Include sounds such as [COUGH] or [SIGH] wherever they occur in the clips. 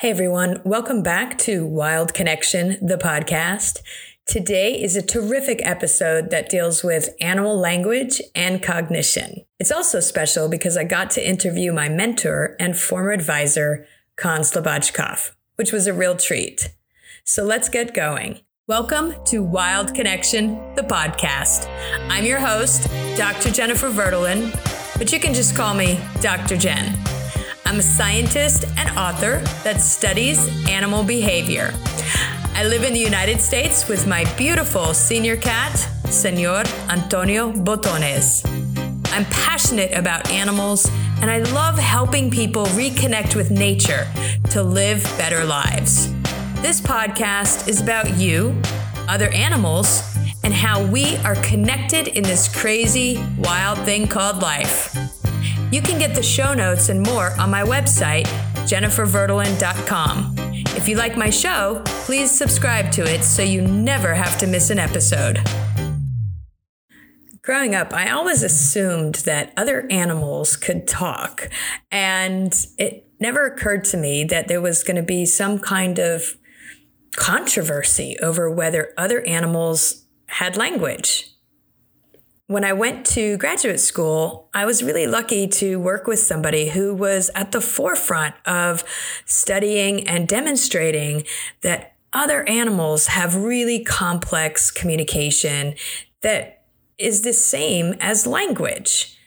Hey everyone, welcome back to Wild Connection, the podcast. Today is a terrific episode that deals with animal language and cognition. It's also special because I got to interview my mentor and former advisor, Con Slobodchikoff, which was a real treat. So let's get going. Welcome to Wild Connection, the podcast. I'm your host, Dr. Jennifer Verdolin, but you can just call me Dr. Jen. I'm a scientist and author that studies animal behavior. I live in the United States with my beautiful senior cat, Senor Antonio Botones. I'm passionate about animals and I love helping people reconnect with nature to live better lives. This podcast is about you, other animals, and how we are connected in this crazy, wild thing called life. You can get the show notes and more on my website, jenniferverdolin.com. If you like my show, please subscribe to it so you never have to miss an episode. Growing up, I always assumed that other animals could talk, and it never occurred to me that there was going to be some kind of controversy over whether other animals had language when I went to graduate school, I was really lucky to work with somebody who was at the forefront of studying and demonstrating that other animals have really complex communication that is the same as language.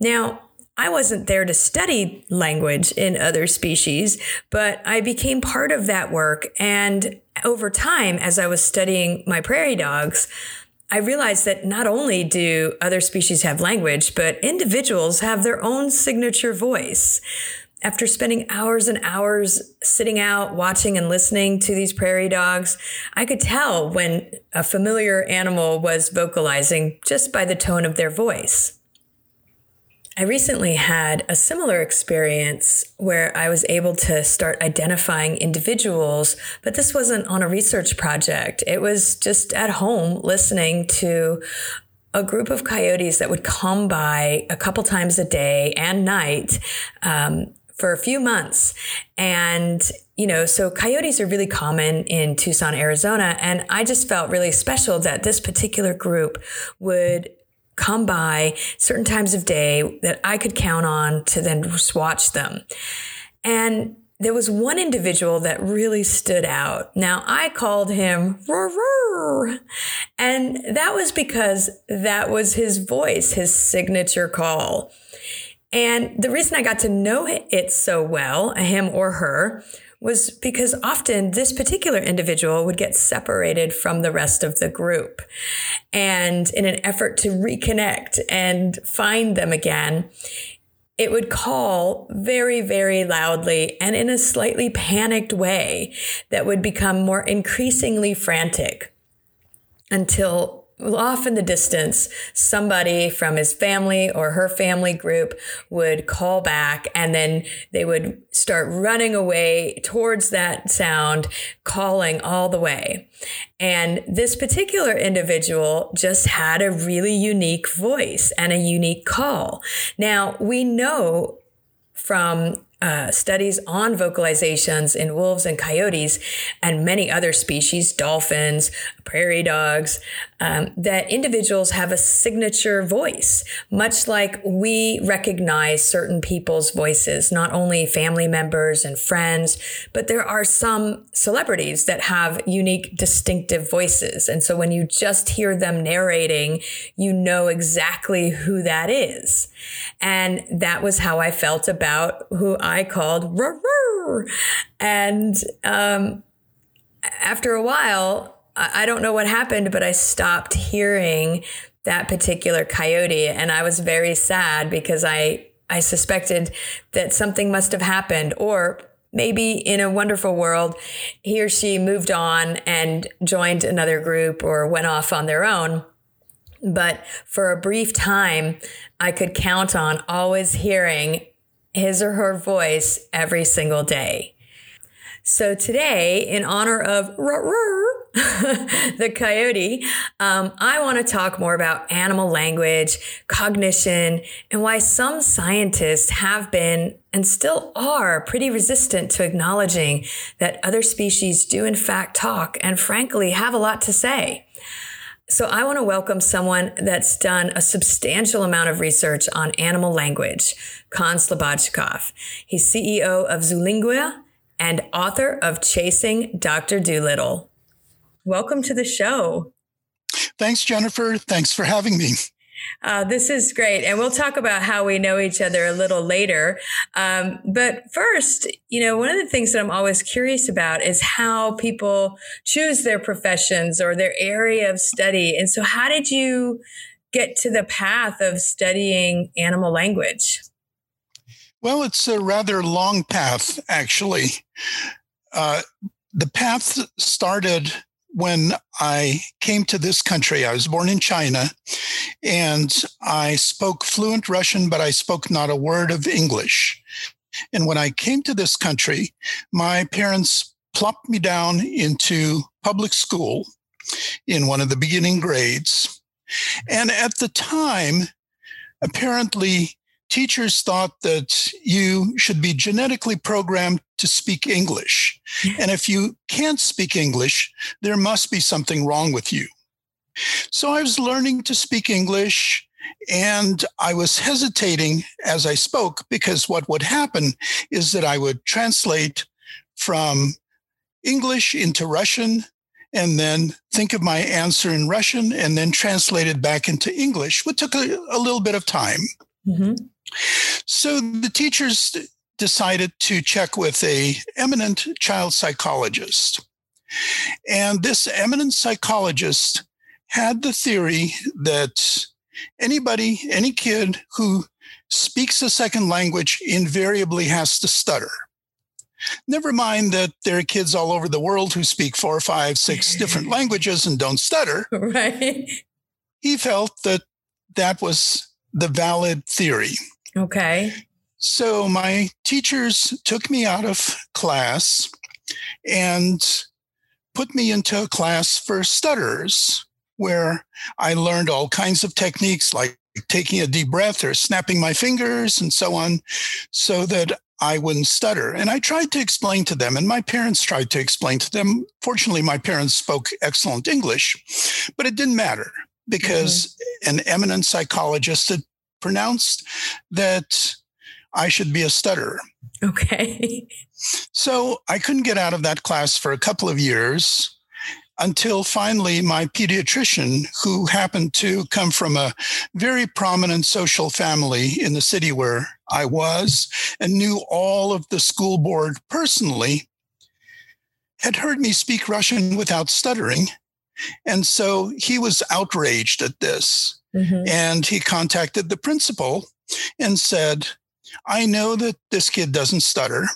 Now, I wasn't there to study language in other species, but I became part of that work. And over time, as I was studying my prairie dogs, I realized that not only do other species have language, but individuals have their own signature voice. After spending hours and hours sitting out, watching and listening to these prairie dogs, I could tell when a familiar animal was vocalizing just by the tone of their voice. I recently had a similar experience where I was able to start identifying individuals, but this wasn't on a research project. It was just at home listening to a group of coyotes that would come by a couple times a day and night um, for a few months. And, you know, so coyotes are really common in Tucson, Arizona. And I just felt really special that this particular group would come by certain times of day that I could count on to then just watch them. And there was one individual that really stood out. Now I called him roar, and that was because that was his voice, his signature call. And the reason I got to know it so well, him or her, was because often this particular individual would get separated from the rest of the group. And in an effort to reconnect and find them again, it would call very, very loudly and in a slightly panicked way that would become more increasingly frantic until off in the distance, somebody from his family or her family group would call back and then they would start running away towards that sound, calling all the way. And this particular individual just had a really unique voice and a unique call. Now, we know from uh, studies on vocalizations in wolves and coyotes and many other species, dolphins, prairie dogs, um, that individuals have a signature voice, much like we recognize certain people's voices, not only family members and friends, but there are some celebrities that have unique, distinctive voices. And so when you just hear them narrating, you know exactly who that is. And that was how I felt about who I called And um, after a while, I don't know what happened, but I stopped hearing that particular coyote. And I was very sad because I, I suspected that something must have happened or maybe in a wonderful world, he or she moved on and joined another group or went off on their own. But for a brief time, I could count on always hearing his or her voice every single day. So today, in honor of [LAUGHS] the coyote, um, I want to talk more about animal language, cognition, and why some scientists have been and still are pretty resistant to acknowledging that other species do in fact talk and frankly have a lot to say. So I want to welcome someone that's done a substantial amount of research on animal language, Con Slobodchikoff. He's CEO of Zoolingua and author of Chasing Dr. Dolittle. Welcome to the show. Thanks, Jennifer. Thanks for having me. Uh, this is great. And we'll talk about how we know each other a little later. Um, but first, you know, one of the things that I'm always curious about is how people choose their professions or their area of study. And so, how did you get to the path of studying animal language? Well, it's a rather long path, actually. Uh, the path started when I came to this country. I was born in China and I spoke fluent Russian, but I spoke not a word of English. And when I came to this country, my parents plopped me down into public school in one of the beginning grades. And at the time, apparently teachers thought that you should be genetically programmed to speak English. [LAUGHS] And if you can't speak English, there must be something wrong with you. So I was learning to speak English and I was hesitating as I spoke because what would happen is that I would translate from English into Russian and then think of my answer in Russian and then translate it back into English, which took a, a little bit of time. Mm-hmm. So the teachers decided to check with a eminent child psychologist. And this eminent psychologist had the theory that anybody, any kid who speaks a second language invariably has to stutter. Never mind that there are kids all over the world who speak four, five, six different [LAUGHS] languages and don't stutter. Right. He felt that that was the valid theory. Okay. So my teachers took me out of class and put me into a class for stutterers where I learned all kinds of techniques like taking a deep breath or snapping my fingers and so on so that I wouldn't stutter. And I tried to explain to them, and my parents tried to explain to them. Fortunately, my parents spoke excellent English, but it didn't matter because mm-hmm. an eminent psychologist had pronounced that I should be a stutterer. Okay. so I couldn't get out of that class for a couple of years until finally my pediatrician, who happened to come from a very prominent social family in the city where I was and knew all of the school board personally, had heard me speak Russian without stuttering. And so he was outraged at this. Mm-hmm. And he contacted the principal and said, I know that this kid doesn't stutter.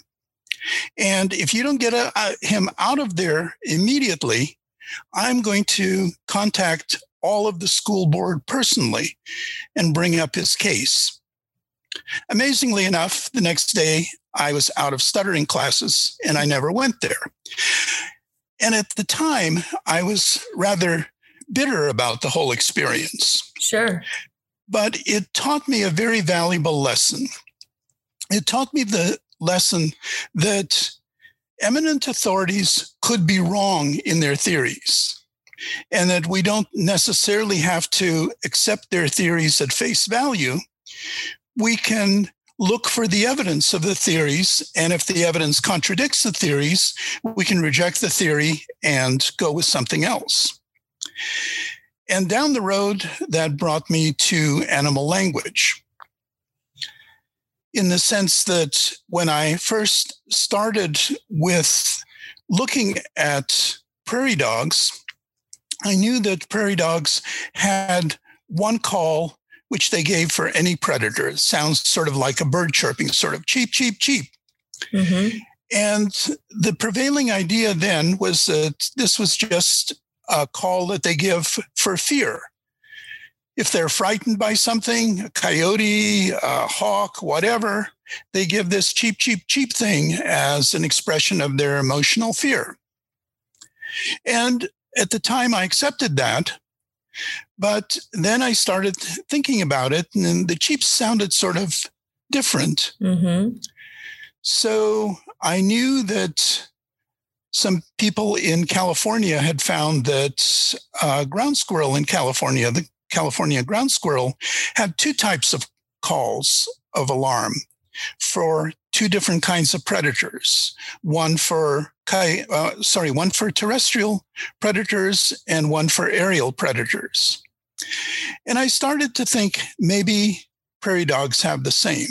And if you don't get a, him out of there immediately, I'm going to contact all of the school board personally and bring up his case. Amazingly enough, the next day I was out of stuttering classes and I never went there. And at the time, I was rather bitter about the whole experience. Sure. But it taught me a very valuable lesson. It taught me the lesson that eminent authorities could be wrong in their theories and that we don't necessarily have to accept their theories at face value. We can look for the evidence of the theories. And if the evidence contradicts the theories, we can reject the theory and go with something else. And down the road, that brought me to animal language. In the sense that when I first started with looking at prairie dogs, I knew that prairie dogs had one call which they gave for any predator. It sounds sort of like a bird chirping, sort of cheep, cheep, cheep. Mm-hmm. And the prevailing idea then was that this was just a call that they give for fear. if they're frightened by something, a coyote, a hawk, whatever, they give this cheap, cheap, cheap thing as an expression of their emotional fear. And at the time, I accepted that. But then I started thinking about it, and the cheeps sounded sort of different. Mm-hmm. So I knew that some people in California had found that uh, ground squirrel in California, the California ground squirrel, had two types of calls of alarm for two different kinds of predators. One for uh, sorry one for terrestrial predators and one for aerial predators. And i started to think maybe prairie dogs have the same.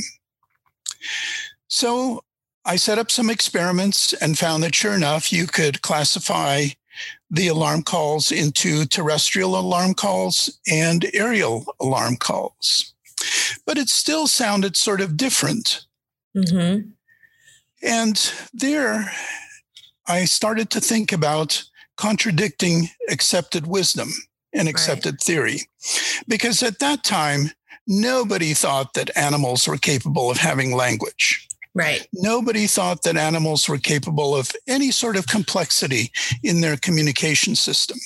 So i set up some experiments and found that sure enough you could classify the alarm calls into terrestrial alarm calls and aerial alarm calls but it still sounded sort of different. Mm-hmm. And there, I started to think about contradicting accepted wisdom and accepted right. theory. Because at that time, nobody thought that animals were capable of having language. Right. Nobody thought that animals were capable of any sort of complexity in their communication system.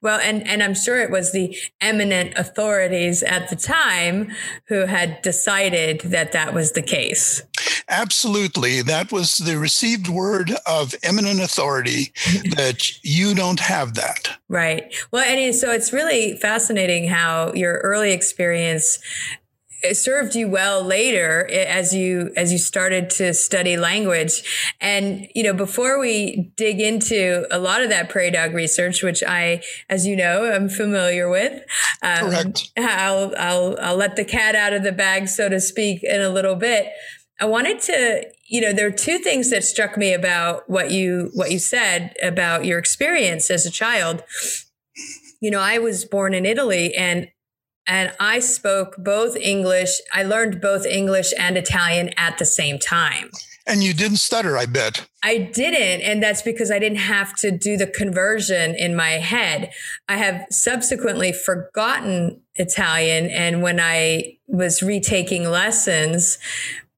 Well, and, and I'm sure it was the eminent authorities at the time who had decided that that was the case. Absolutely. That was the received word of eminent authority [LAUGHS] that you don't have that. Right. Well, and so it's really fascinating how your early experience it served you well later as you as you started to study language. And you know before we dig into a lot of that prairie dog research which i as you know i'm familiar with um, Correct. I'll, I'll i'll let the cat out of the bag so to speak in a little bit. I wanted to you know there are two things that struck me about what you what you said about your experience as a child. You know i was born in italy and and I spoke both English. I learned both English and Italian at the same time. And you didn't stutter, I bet. I didn't. And that's because I didn't have to do the conversion in my head. I have subsequently forgotten Italian. And when I was retaking lessons,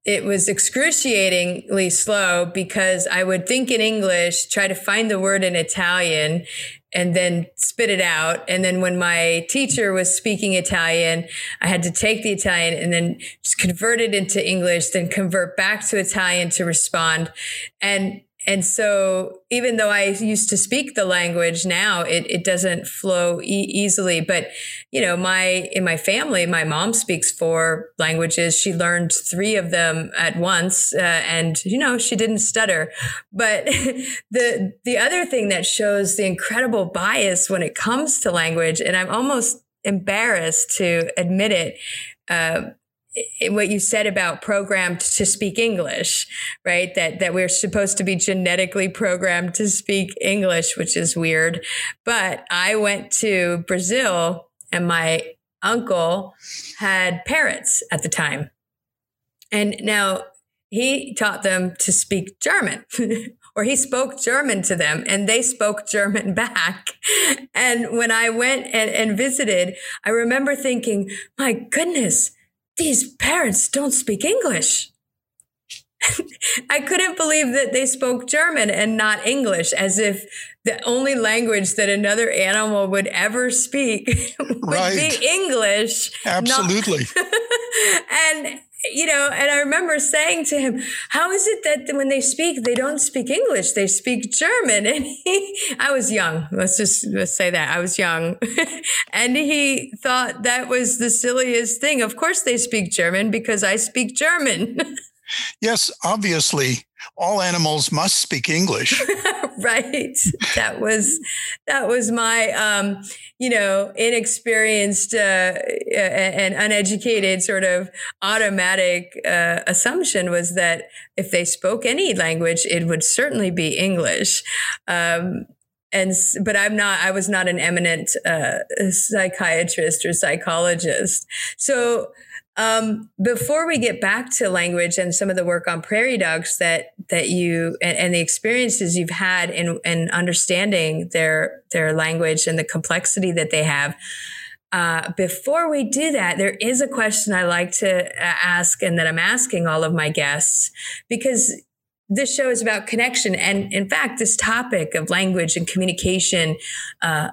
it was excruciatingly slow because I would think in English, try to find the word in Italian, and then spit it out. And then when my teacher was speaking Italian, I had to take the Italian and then just convert it into English, then convert back to Italian to respond. And and so even though I used to speak the language now, it, it doesn't flow e- easily. But, you know, my, in my family, my mom speaks four languages. She learned three of them at once. Uh, and, you know, she didn't stutter. But [LAUGHS] the, the other thing that shows the incredible bias when it comes to language, and I'm almost embarrassed to admit it, uh, what you said about programmed to speak English, right? That that we're supposed to be genetically programmed to speak English, which is weird. But I went to Brazil and my uncle had parrots at the time. And now he taught them to speak German. [LAUGHS] or he spoke German to them and they spoke German [LAUGHS] back. And when I went and, and visited, I remember thinking, my goodness, these parents don't speak English. [LAUGHS] I couldn't believe that they spoke German and not English, as if the only language that another animal would ever speak [LAUGHS] would right. be English. Absolutely. [LAUGHS] and you know, and I remember saying to him, "How is it that when they speak, they don't speak English; they speak German?" [LAUGHS] And he, I was young. Let's just let's say that I was young, [LAUGHS] and he thought that was the silliest thing. Of course, they speak German because I speak German. [LAUGHS] yes, obviously, all animals must speak English. [LAUGHS] right. That was that was my um, you know inexperienced uh, and uneducated sort of automatic uh, assumption was that if they spoke any language, it would certainly be English. Um, and but i'm not i was not an eminent uh, psychiatrist or psychologist so um, before we get back to language and some of the work on prairie dogs that that you and, and, the experiences you've had in in understanding their their language and the complexity that they have, uh, before we do that, there is a question I like to uh, ask and that I'm asking all of my guests because this show is about connection. And in fact, this topic of language and communication uh,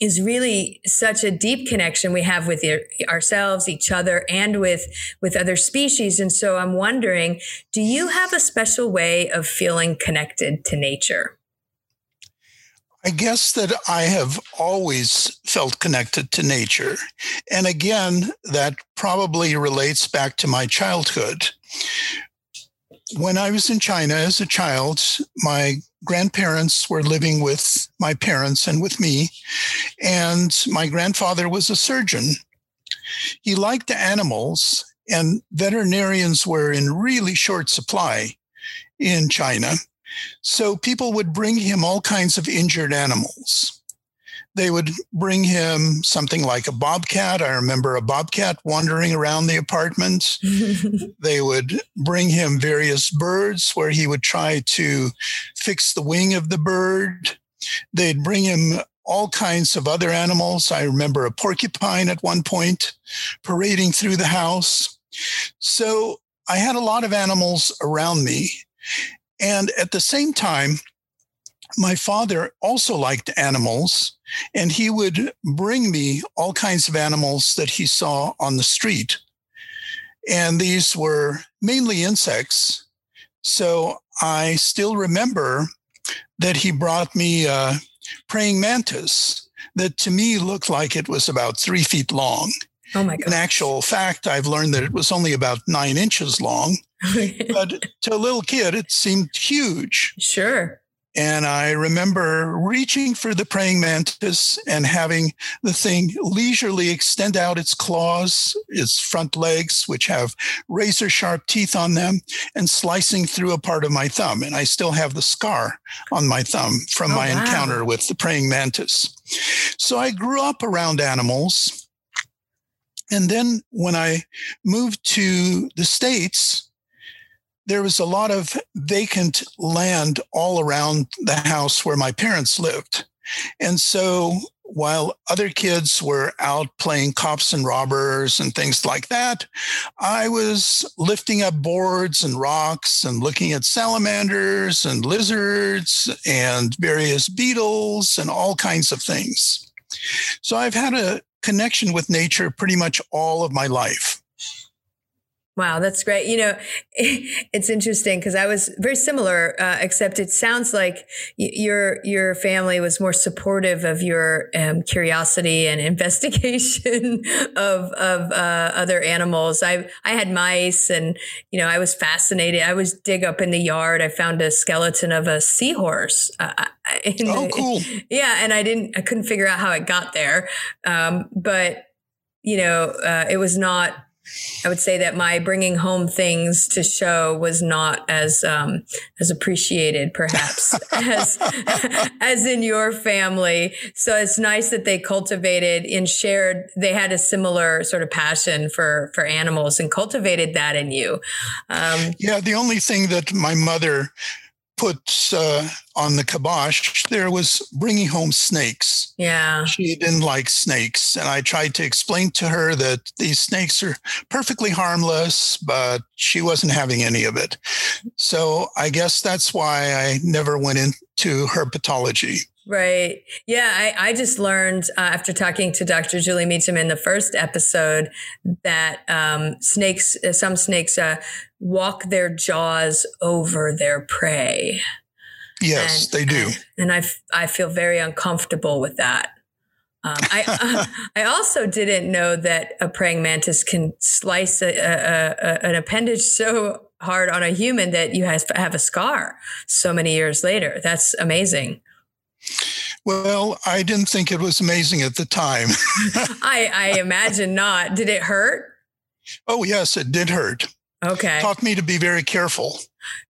is really such a deep connection we have with ourselves, each other, and with with other species. And so I'm wondering, do you have a special way of feeling connected to nature? I guess that I have always felt connected to nature. And again, that probably relates back to my childhood. When I was in China as a child, my grandparents were living with my parents and with me, and my grandfather was a surgeon. He liked animals, and veterinarians were in really short supply in China. So people would bring him all kinds of injured animals. They would bring him something like a bobcat. I remember a bobcat wandering around the apartment. [LAUGHS] they would bring him various birds where he would try to fix the wing of the bird. They'd bring him all kinds of other animals. I remember a porcupine at one point parading through the house. So I had a lot of animals around me. And at the same time, my father also liked animals, and he would bring me all kinds of animals that he saw on the street. And these were mainly insects. So I still remember that he brought me a praying mantis that to me looked like it was about three feet long. Oh my God. In actual fact, I've learned that it was only about nine inches long. [LAUGHS] but to a little kid, it seemed huge. Sure. And I remember reaching for the praying mantis and having the thing leisurely extend out its claws, its front legs, which have razor sharp teeth on them, and slicing through a part of my thumb. And I still have the scar on my thumb from oh, my wow. encounter with the praying mantis. So I grew up around animals. And then when I moved to the States, there was a lot of vacant land all around the house where my parents lived. And so while other kids were out playing cops and robbers and things like that, I was lifting up boards and rocks and looking at salamanders and lizards and various beetles and all kinds of things. So I've had a connection with nature pretty much all of my life. Wow, that's great. You know, [LAUGHS] it's interesting because I was very similar, uh, except it sounds like y- your your family was more supportive of your um, curiosity and [LAUGHS] investigation of of uh, other animals. I I had mice, and you know, I was fascinated. I was dig up in the yard. I found a skeleton of a seahorse. Uh, [LAUGHS] oh, cool! Yeah, and I didn't, I couldn't figure out how it got there, um, but you know, uh, it was not I would say that my bringing home things to show was not as um, as appreciated, perhaps, [LAUGHS] as as in your family. So it's nice that they cultivated and shared. They had a similar sort of passion for for animals and cultivated that in you. Um, yeah, the only thing that my mother put uh, on the kibosh there was bringing home snakes. Yeah. She didn't like snakes. And I tried to explain to her that these snakes are perfectly harmless, but she wasn't having any of it. So I guess that's why I never went into herpetology. Right. Yeah. I, I just learned uh, after talking to Dr. Julie Meacham in the first episode that um, snakes, uh, some snakes uh, walk their jaws over their prey. Yes, and, they do. And, and I, I feel very uncomfortable with that. Um, I [LAUGHS] uh, I also didn't know that a praying mantis can slice a, a, a, an appendage so hard on a human that you have, have a scar so many years later. That's amazing. Well, I didn't think it was amazing at the time. [LAUGHS] I, I imagine not. Did it hurt? Oh, yes, it did hurt. Okay. Taught me to be very careful.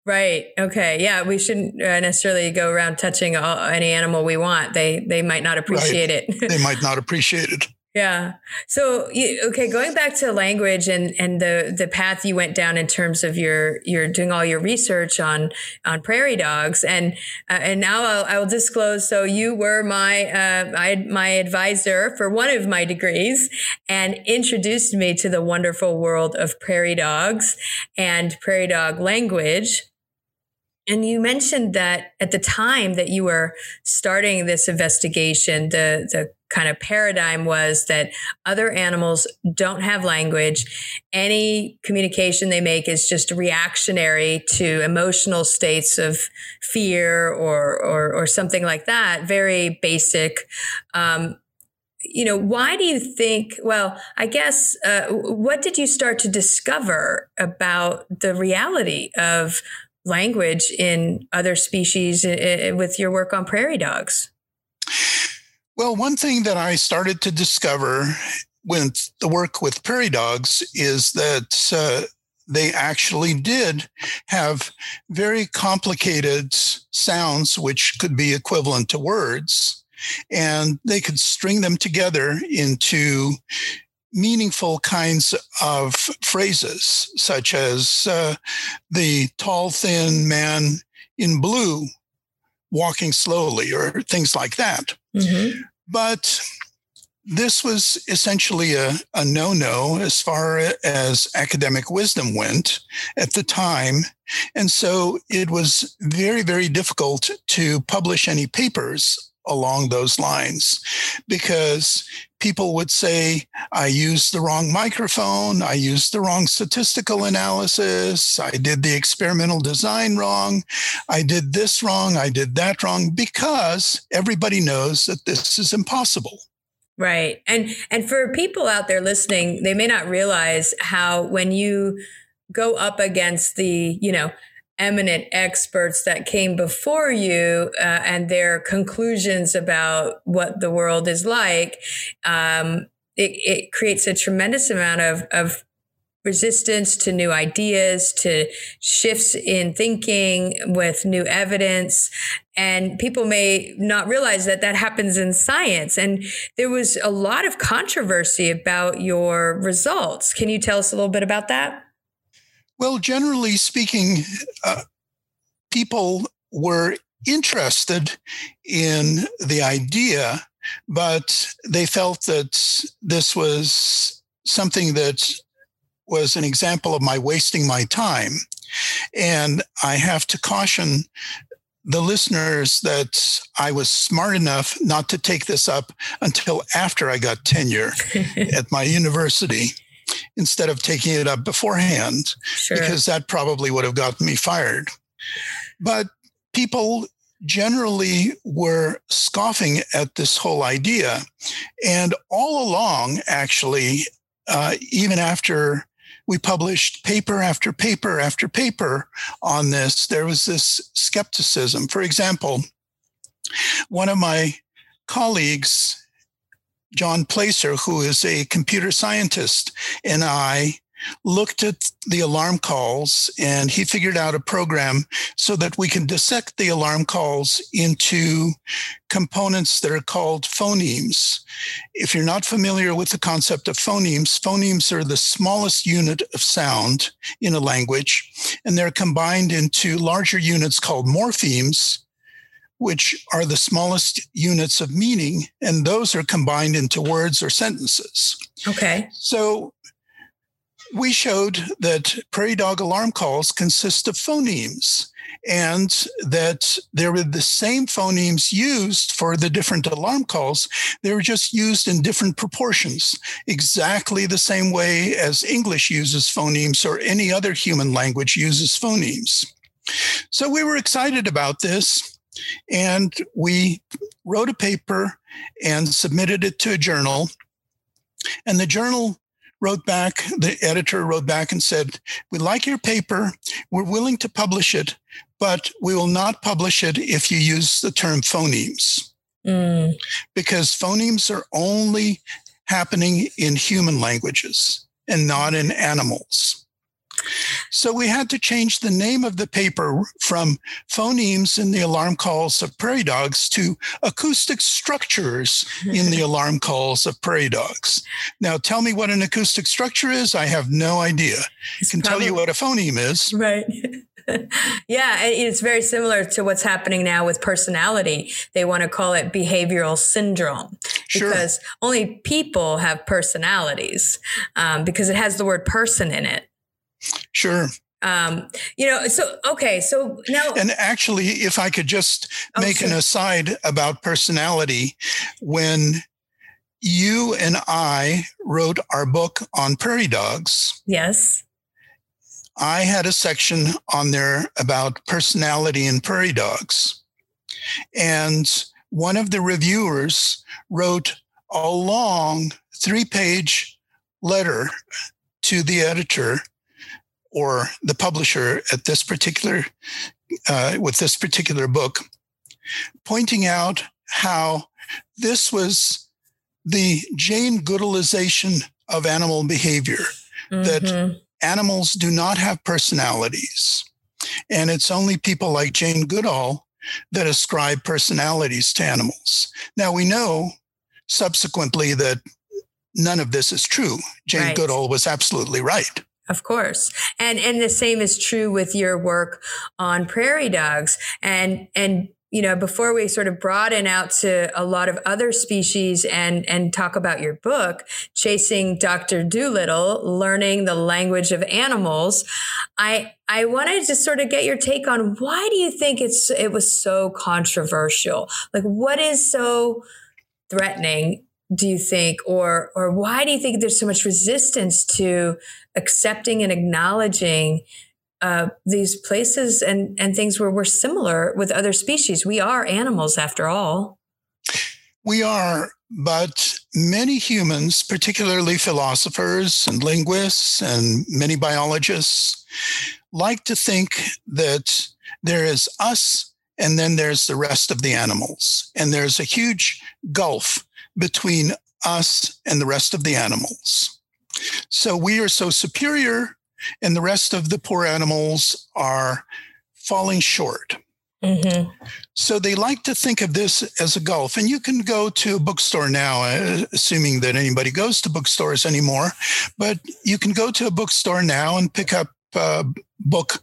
Right. Okay. Yeah, we shouldn't uh, necessarily go around touching all, any animal we want. They they might not appreciate right. it. they might [LAUGHS] not appreciate it. Yeah. So okay, going back to language and and the the path you went down in terms of your you're doing all your research on on prairie dogs and uh, and now I'll, I will disclose. So you were my uh, I, my advisor for one of my degrees and introduced me to the wonderful world of prairie dogs and prairie dog language. And you mentioned that at the time that you were starting this investigation, the the kind of paradigm was that other animals don't have language. Any communication they make is just reactionary to emotional states of fear or or, or something like that. Very basic. Um, you know, why do you think? Well, I guess uh, what did you start to discover about the reality of language in other species uh, uh, with your work on prairie dogs? Well, one thing that I started to discover with the work with prairie dogs is that uh, they actually did have very complicated sounds, which could be equivalent to words, and they could string them together into meaningful kinds of phrases, such as uh, the tall, thin man in blue walking slowly, or things like that. Mm-hmm. But this was essentially a, a no no as far as academic wisdom went at the time. And so it was very, very difficult to publish any papers along those lines because people would say, I used the wrong microphone, I used the wrong statistical analysis, I did the experimental design wrong, I did this wrong, I did that wrong, because everybody knows that this is impossible. Right. And and for people out there listening, they may not realize how when you go up against the, you know, eminent experts that came before you uh, and their conclusions about what the world is like, um, it, it, creates a tremendous amount of, of resistance to new ideas, to shifts in thinking with new evidence. And people may not realize that that happens in science. And there was a lot of controversy about your results. Can you tell us a little bit about that? Well, generally speaking, uh, people were interested in the idea, but they felt that this was something that was an example of my wasting my time. And I have to caution the listeners that I was smart enough not to take this up until after I got tenure [LAUGHS] at my university instead of taking it up beforehand, sure. because that probably would have gotten me fired. But people generally were scoffing at this whole idea. And all along, actually, uh, even after we published paper after paper after paper on this, there was this skepticism. For example, one of my colleagues John Placer, who is a computer scientist, and I looked at the alarm calls and he figured out a program so that we can dissect the alarm calls into components that are called phonemes. If you're not familiar with the concept of phonemes, phonemes are the smallest unit of sound in a language, and they're combined into larger units called morphemes which are the smallest units of meaning, and those are combined into words or sentences. Okay. So we showed that prairie dog alarm calls consist of phonemes and that there were the same phonemes used for the different alarm calls. They were just used in different proportions, exactly the same way as English uses phonemes or any other human language uses phonemes. So we were excited about this. And we wrote a paper and submitted it to a journal. And the journal wrote back, the editor wrote back and said, We like your paper. We're willing to publish it, but we will not publish it if you use the term phonemes. Mm. Because phonemes are only happening in human languages and not in animals. So we had to change the name of the paper from phonemes in the alarm calls of prairie dogs to acoustic structures in the [LAUGHS] alarm calls of prairie dogs. Now, tell me what an acoustic structure is. I have no idea. I can probably, tell you what a phoneme is. [LAUGHS] Right. [LAUGHS] yeah, it's very similar to what's happening now with personality. They want to call it behavioral syndrome sure. because only people have personalities um, because it has the word person in it. Sure. Um, you know, so okay, so now and actually, if I could just oh, make sure. an aside about personality, when you and I wrote our book on prairie dogs. Yes. I had a section on there about personality in prairie dogs. And one of the reviewers wrote a long three page letter to the editor or the publisher at this particular uh, with this particular book, pointing out how this was the Jane Goodallization of animal behavior. Mm-hmm. That animals do not have personalities, and it's only people like Jane Goodall that ascribe personalities to animals. Now we know subsequently that none of this is true. Jane right. Goodall was absolutely right. Of course. And and the same is true with your work on prairie dogs. And and you know, before we sort of broaden out to a lot of other species and and talk about your book, Chasing Dr. Dolittle, Learning the Language of Animals, I I wanted to sort of get your take on why do you think it's it was so controversial? Like what is so threatening do you think? Or or why do you think there's so much resistance to accepting and acknowledging uh, these places and and things where we're similar with other species? We are animals after all. We are but many humans particularly philosophers and linguists and many biologists like to think that there is us and then there's the rest of the animals. And there's a huge gulf between us and the rest of the animals. So we are so superior, and the rest of the poor animals are falling short. Mm-hmm. So they like to think of this as a gulf. And you can go to a bookstore now, uh, assuming that anybody goes to bookstores anymore, but you can go to a bookstore now and pick up a book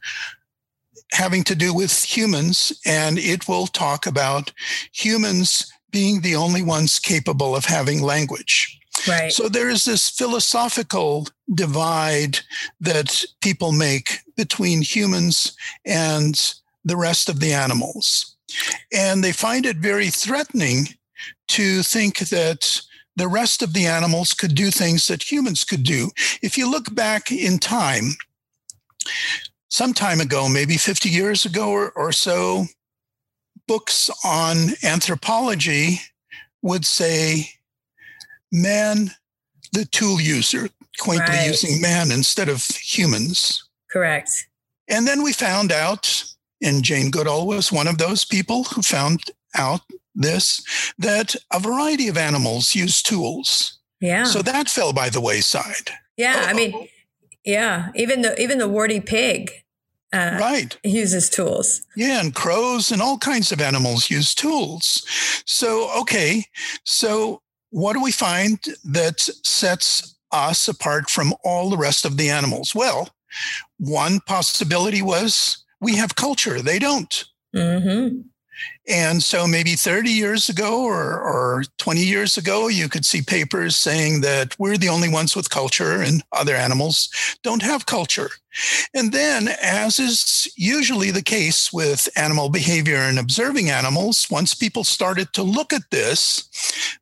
having to do with humans, and it will talk about humans being the only ones capable of having language. Right. So there is this philosophical divide that people make between humans and the rest of the animals. And they find it very threatening to think that the rest of the animals could do things that humans could do. If you look back in time, some time ago, maybe 50 years ago or, or so, books on anthropology would say man, the tool user, quaintly right. using man instead of humans. Correct. And then we found out, and Jane Goodall was one of those people who found out this, that a variety of animals use tools. Yeah. So that fell by the wayside. Yeah. Oh. I mean, yeah. Even the even the warty pig uh, right. uses tools. Yeah and crows and all kinds of animals use tools. So okay. So what do we find that sets us apart from all the rest of the animals? Well one possibility was we have culture. They don't. Mm-hmm. And so maybe 30 years ago or, or 20 years ago, you could see papers saying that we're the only ones with culture and other animals don't have culture. And then, as is usually the case with animal behavior and observing animals, once people started to look at this,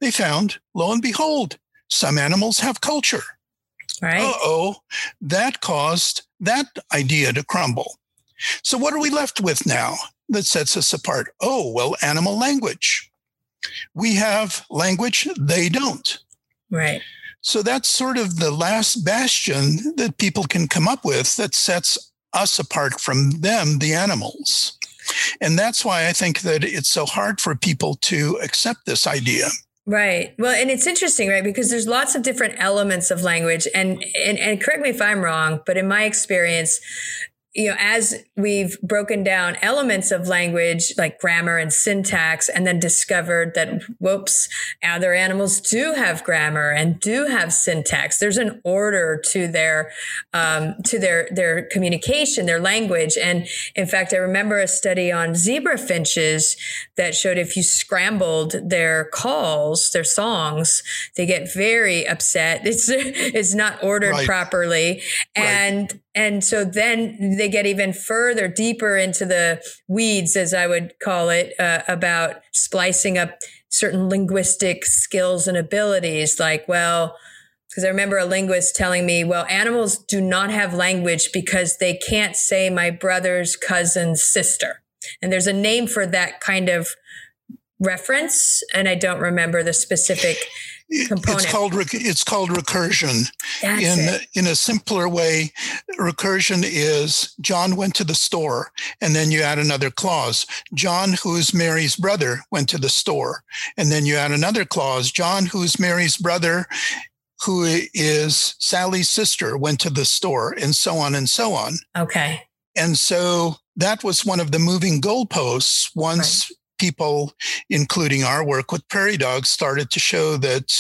they found, lo and behold, some animals have culture. Right. Uh oh, that caused that idea to crumble. So, what are we left with now? That sets us apart. Oh, well, animal language. We have language, they don't. Right. So that's sort of the last bastion that people can come up with that sets us apart from them, the animals. And that's why I think that it's so hard for people to accept this idea. Right. Well, and it's interesting, right? Because there's lots of different elements of language and, and and correct me if I'm wrong, but in my experience, you know, as we've broken down elements of language like grammar and syntax, and then discovered that, whoops, other animals do have grammar and do have syntax. There's an order to their um, to their their communication, their language. And in fact, I remember a study on zebra finches that showed if you scrambled their calls, their songs, they get very upset. It's [LAUGHS] it's not ordered right. properly, and right. And so then they get even further deeper into the weeds, as I would call it, uh, about splicing up certain linguistic skills and abilities. Like, well, because I remember a linguist telling me, well, animals do not have language because they can't say my brother's cousin's sister. And there's a name for that kind of reference. And I don't remember the specific component. It's called it's called recursion. That's in it. in a simpler way, recursion is John went to the store, and then you add another clause. John, who's Mary's brother, went to the store, and then you add another clause. John, who's Mary's brother, who is Sally's sister, went to the store, and so on and so on. Okay. And so that was one of the moving goalposts once right people, including our work with prairie dogs, started to show that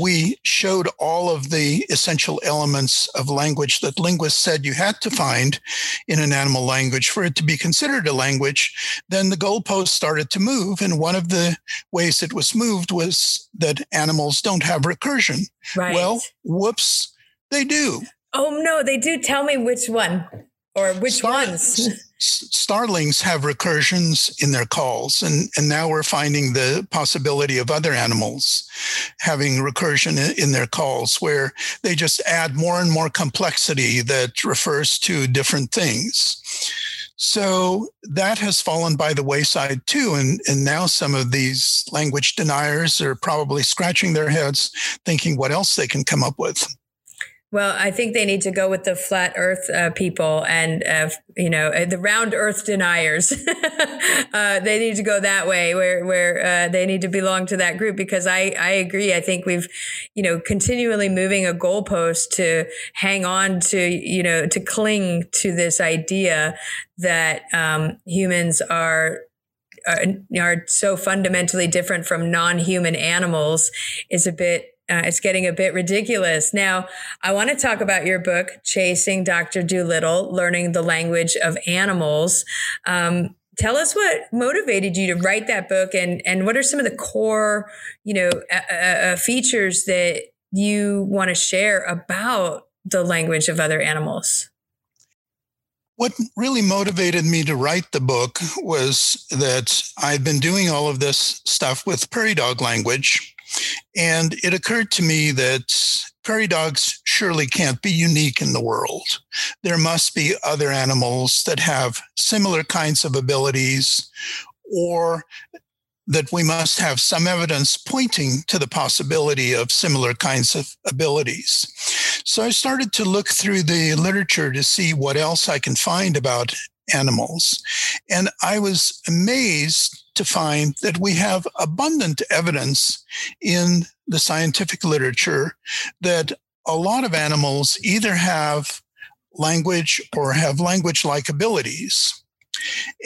we showed all of the essential elements of language that linguists said you had to find in an animal language for it to be considered a language, then the goalpost started to move. And one of the ways it was moved was that animals don't have recursion. Right. Well, whoops, they do. Oh, no, they do. Tell me which one or which Star- ones? starlings have recursions in their calls, and, and now we're finding the possibility of other animals having recursion in, in their calls, where they just add more and more complexity that refers to different things. So that has fallen by the wayside too. And, and now some of these language deniers are probably scratching their heads, thinking what else they can come up with. Well, I think they need to go with the flat Earth uh, people and uh, you know uh, the round Earth deniers. [LAUGHS] Uh, they need to go that way, where where uh, they need to belong to that group. Because I I agree. I think we've you know continually moving a goalpost to hang on to you know to cling to this idea that um, humans are are so fundamentally different from non-human animals is a bit uh, it's getting a bit ridiculous. Now, I want to talk about your book, Chasing Dr. Dolittle Learning the Language of Animals. Um, tell us what motivated you to write that book and, and what are some of the core, you know, uh, uh, features that you want to share about the language of other animals? What really motivated me to write the book was that I've been doing all of this stuff with prairie dog language and it occurred to me that prairie dogs surely can't be unique in the world. There must be other animals that have similar kinds of abilities or that we must have some evidence pointing to the possibility of similar kinds of abilities. So I started to look through the literature to see what else I can find about animals. And I was amazed to find that we have abundant evidence in the scientific literature that a lot of animals either have language or have language like abilities.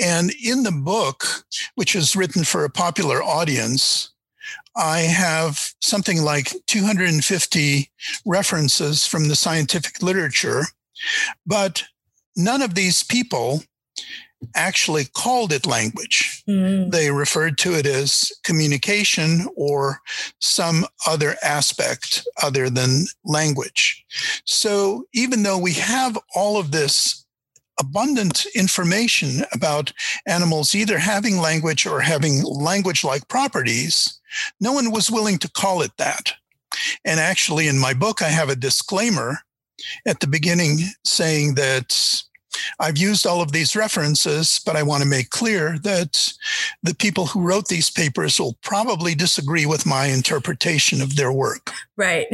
And in the book, which is written for a popular audience, I have something like 250 references from the scientific literature, but none of these people actually called it language. Mm. They referred to it as communication or some other aspect other than language. So even though we have all of this abundant information about animals either having language or having language like properties, no one was willing to call it that. And actually, in my book, I have a disclaimer at the beginning saying that I've used all of these references, but I want to make clear that the people who wrote these papers will probably disagree with my interpretation of their work. Right.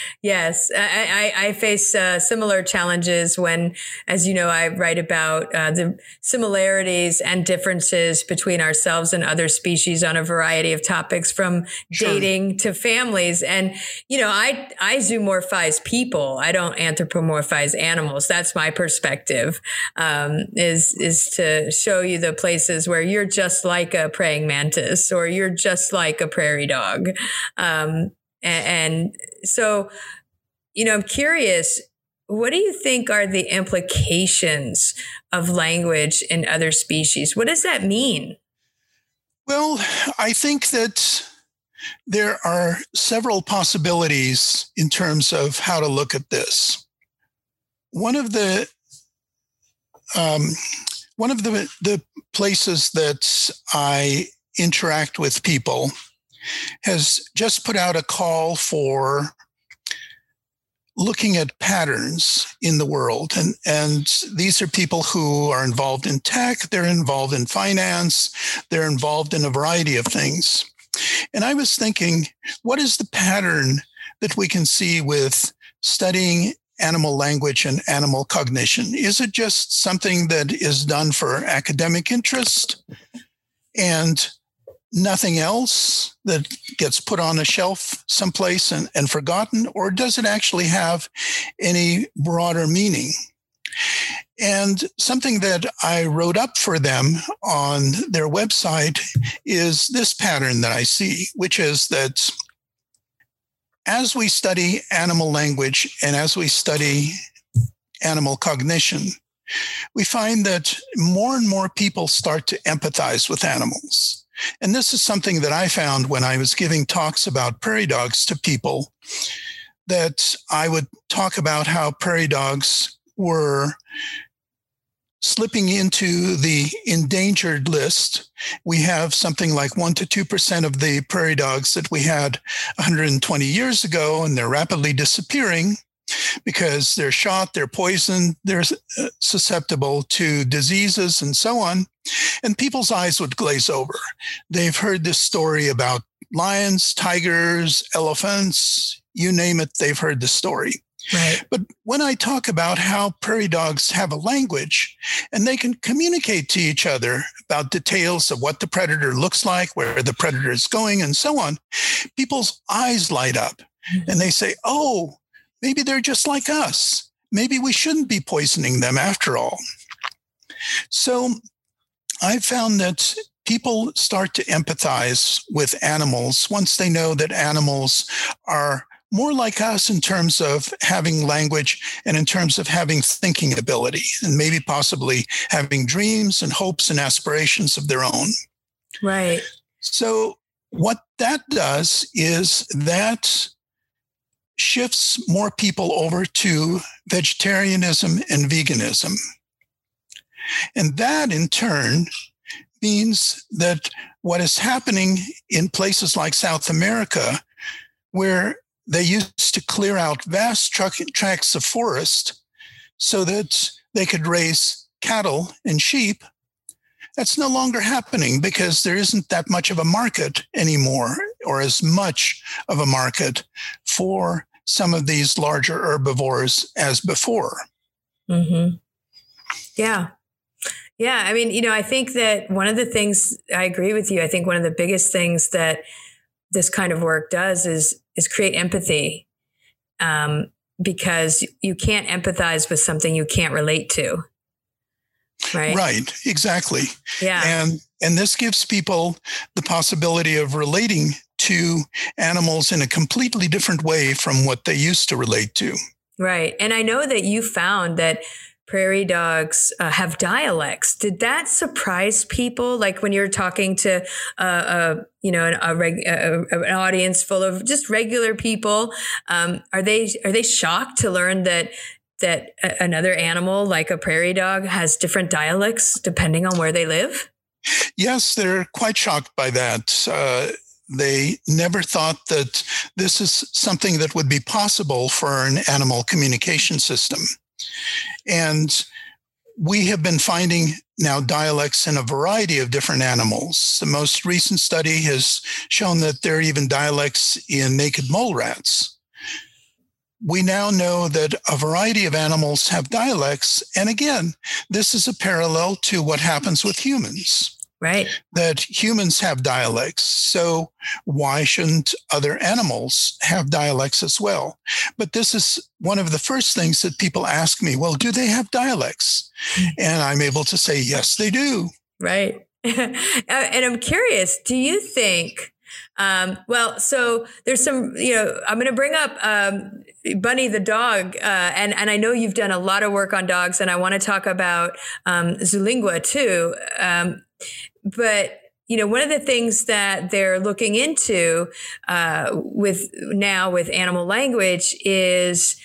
[LAUGHS] yes. I, I, I face uh, similar challenges when, as you know, I write about uh, the similarities and differences between ourselves and other species on a variety of topics from sure. dating to families. And, you know, I, I zoomorphize people. I don't anthropomorphize animals. That's my perspective, um, is, is to show you the places where you're just like a praying mantis or you're just like a prairie dog. Um, and, and so, you know, I'm curious, what do you think are the implications of language in other species? What does that mean? Well, I think that there are several possibilities in terms of how to look at this. One of the um, one of the the places that I interact with people has just put out a call for looking at patterns in the world. And, and these are people who are involved in tech, they're involved in finance, they're involved in a variety of things. And I was thinking, what is the pattern that we can see with studying animal language and animal cognition? Is it just something that is done for academic interest? And nothing else that gets put on a shelf someplace and, and forgotten, or does it actually have any broader meaning? And something that I wrote up for them on their website is this pattern that I see, which is that as we study animal language and as we study animal cognition, we find that more and more people start to empathize with animals. And this is something that I found when I was giving talks about prairie dogs to people that I would talk about how prairie dogs were slipping into the endangered list. We have something like 1% to 2% of the prairie dogs that we had 120 years ago, and they're rapidly disappearing because they're shot, they're poisoned, they're uh, susceptible to diseases and so on. And people's eyes would glaze over. They've heard this story about lions, tigers, elephants, you name it, they've heard the story. Right. But when I talk about how prairie dogs have a language and they can communicate to each other about details of what the predator looks like, where the predator is going, and so on, people's eyes light up mm-hmm. and they say, Oh, maybe they're just like us. Maybe we shouldn't be poisoning them after all. So I found that people start to empathize with animals once they know that animals are more like us in terms of having language and in terms of having thinking ability and maybe possibly having dreams and hopes and aspirations of their own. Right. So, what that does is that shifts more people over to vegetarianism and veganism. And that in turn means that what is happening in places like South America, where they used to clear out vast tracts of forest so that they could raise cattle and sheep, that's no longer happening because there isn't that much of a market anymore, or as much of a market for some of these larger herbivores as before. Mm-hmm. Yeah. Yeah. I mean, you know, I think that one of the things I agree with you. I think one of the biggest things that this kind of work does is is create empathy. Um, because you can't empathize with something you can't relate to. Right. Right. Exactly. Yeah. And and this gives people the possibility of relating to animals in a completely different way from what they used to relate to. Right. And I know that you found that prairie dogs uh, have dialects. Did that surprise people? Like when you're talking to uh, uh, you know an, a reg- an audience full of just regular people, um, are they are they shocked to learn that that another animal like a prairie dog has different dialects depending on where they live? Yes, they're quite shocked by that. Uh, they never thought that this is something that would be possible for an animal communication system. And we have been finding now dialects in a variety of different animals. The most recent study has shown that there are even dialects in naked mole rats. We now know that a variety of animals have dialects. And again, this is a parallel to what happens with humans. Right. That humans have dialects. So why shouldn't other animals have dialects as well? But this is one of the first things that people ask me well, do they have dialects? Hmm. And I'm able to say, yes, they do. Right. [LAUGHS] and I'm curious, do you think? Um, well, so there's some, you know, I'm going to bring up um, Bunny the dog, uh, and and I know you've done a lot of work on dogs, and I want to talk about um, Zoolingua too. But you know, one of the things that they're looking into uh, with now with animal language is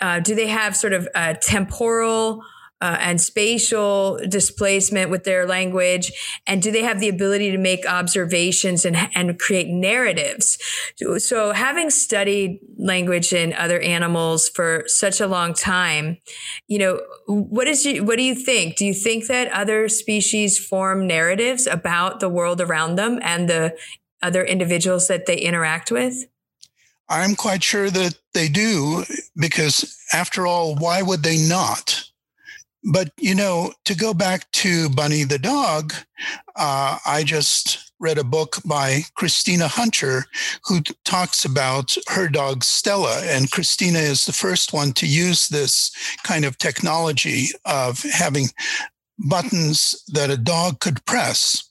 uh, do they have sort of a temporal uh, and spatial displacement with their language? And do they have the ability to make observations and, and create narratives? So, having studied language in other animals for such a long time, you know, what is you, what do you think? Do you think that other species form narratives about the world around them and the other individuals that they interact with? I'm quite sure that they do, because after all, why would they not? But, you know, to go back to Bunny the dog, uh, I just read a book by Christina Hunger who talks about her dog Stella. And Christina is the first one to use this kind of technology of having buttons that a dog could press.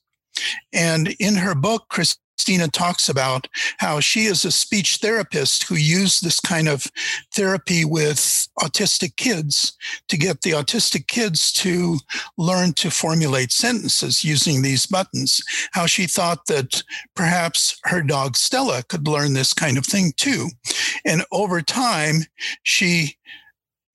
And in her book, Chris, Christina talks about how she is a speech therapist who used this kind of therapy with autistic kids to get the autistic kids to learn to formulate sentences using these buttons. How she thought that perhaps her dog Stella could learn this kind of thing too. And over time, she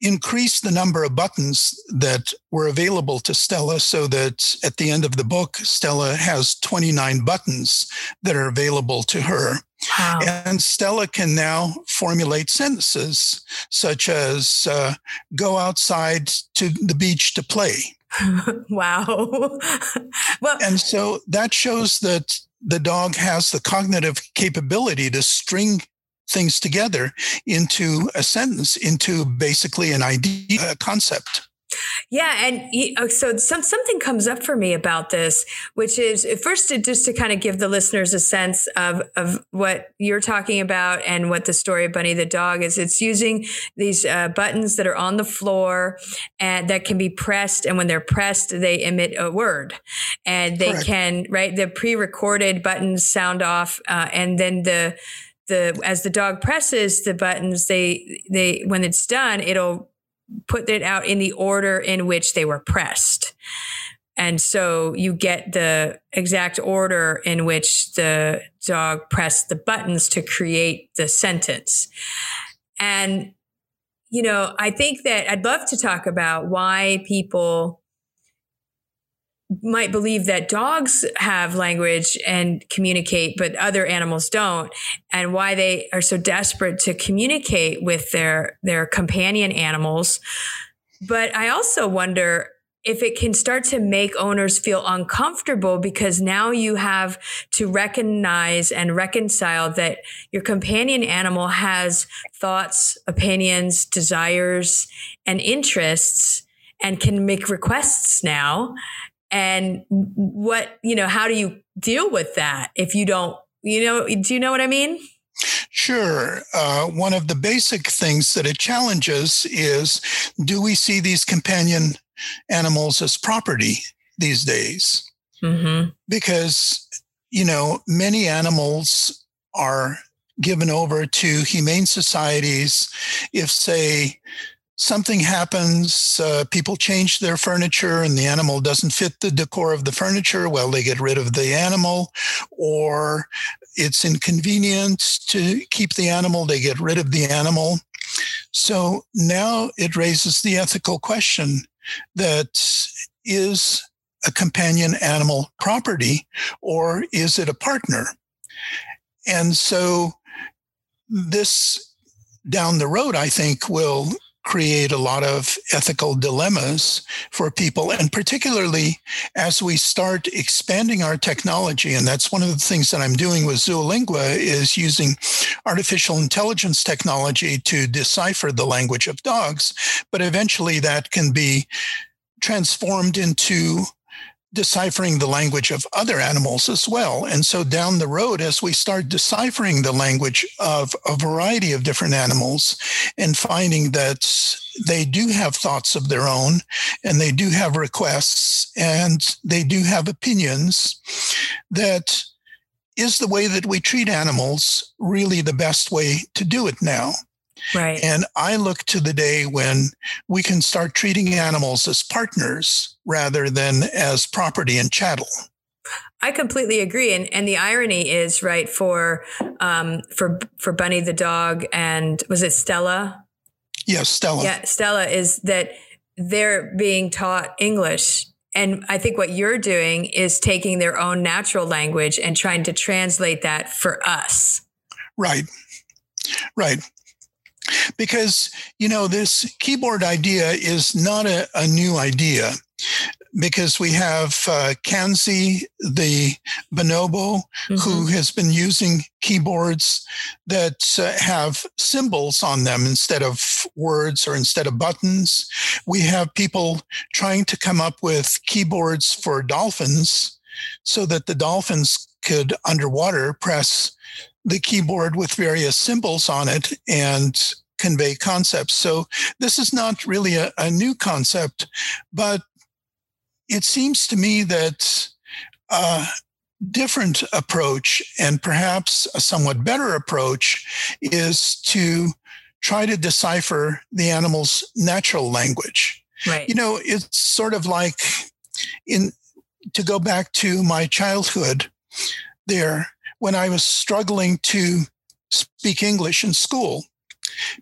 increased the number of buttons that were available to Stella so that at the end of the book, Stella has 29 buttons that are available to her. Wow. And Stella can now formulate sentences such as uh, go outside to the beach to play. [LAUGHS] wow. [LAUGHS] well, and so that shows that the dog has the cognitive capability to string things together into a sentence, into basically an idea, a concept. Yeah, and oh, so some, something comes up for me about this, which is first to, just to kind of give the listeners a sense of of what you're talking about and what the story of Bunny the dog is. It's using these uh, buttons that are on the floor and that can be pressed, and when they're pressed, they emit a word, and they Correct. can right the pre-recorded buttons sound off, uh, and then the the as the dog presses the buttons, they they when it's done, it'll put it out in the order in which they were pressed. And so you get the exact order in which the dog pressed the buttons to create the sentence. And, you know, I think that I'd love to talk about why people might believe that dogs have language and communicate, but other animals don't, and why they are so desperate to communicate with their their companion animals. But I also wonder if it can start to make owners feel uncomfortable because now you have to recognize and reconcile that your companion animal has thoughts, opinions, desires, and interests and can make requests now and what you know how do you deal with that if you don't you know do you know what i mean Sure. Uh, one of the basic things that it challenges is do we see these companion animals as property these days? Mm-hmm. Because, you know, many animals are given over to humane societies if, say, something happens, uh, people change their furniture and the animal doesn't fit the decor of the furniture, well, they get rid of the animal, or it's inconvenient to keep the animal, they get rid of the animal. So now it raises the ethical question that is a companion animal property or is it a partner? And so this down the road, I think, will create a lot of ethical dilemmas for people. And particularly as we start expanding our technology, and that's one of the things that I'm doing with Zoolingua is using artificial intelligence technology to decipher the language of dogs. But eventually that can be transformed into deciphering the language of other animals as well. And so down the road, as we start deciphering the language of a variety of different animals and finding that they do have thoughts of their own and they do have requests and they do have opinions, that is the way that we treat animals really the best way to do it now? Right. And I look to the day when we can start treating animals as partners rather than as property and chattel. I completely agree, and and the irony is right for um, for for Bunny the dog and was it Stella? Yes, Stella. Yeah, Stella is that they're being taught English, and I think what you're doing is taking their own natural language and trying to translate that for us. Right, right because you know this keyboard idea is not a, a new idea because we have uh, Kanzi, the bonobo, mm-hmm. who has been using keyboards that uh, have symbols on them instead of words or instead of buttons. We have people trying to come up with keyboards for dolphins so that the dolphins could underwater press the keyboard with various symbols on it and convey concepts. So this is not really a, a new concept, but it seems to me that a different approach and perhaps a somewhat better approach is to try to decipher the animal's natural language. Right. You know, it's sort of like in to go back to my childhood there when I was struggling to speak English in school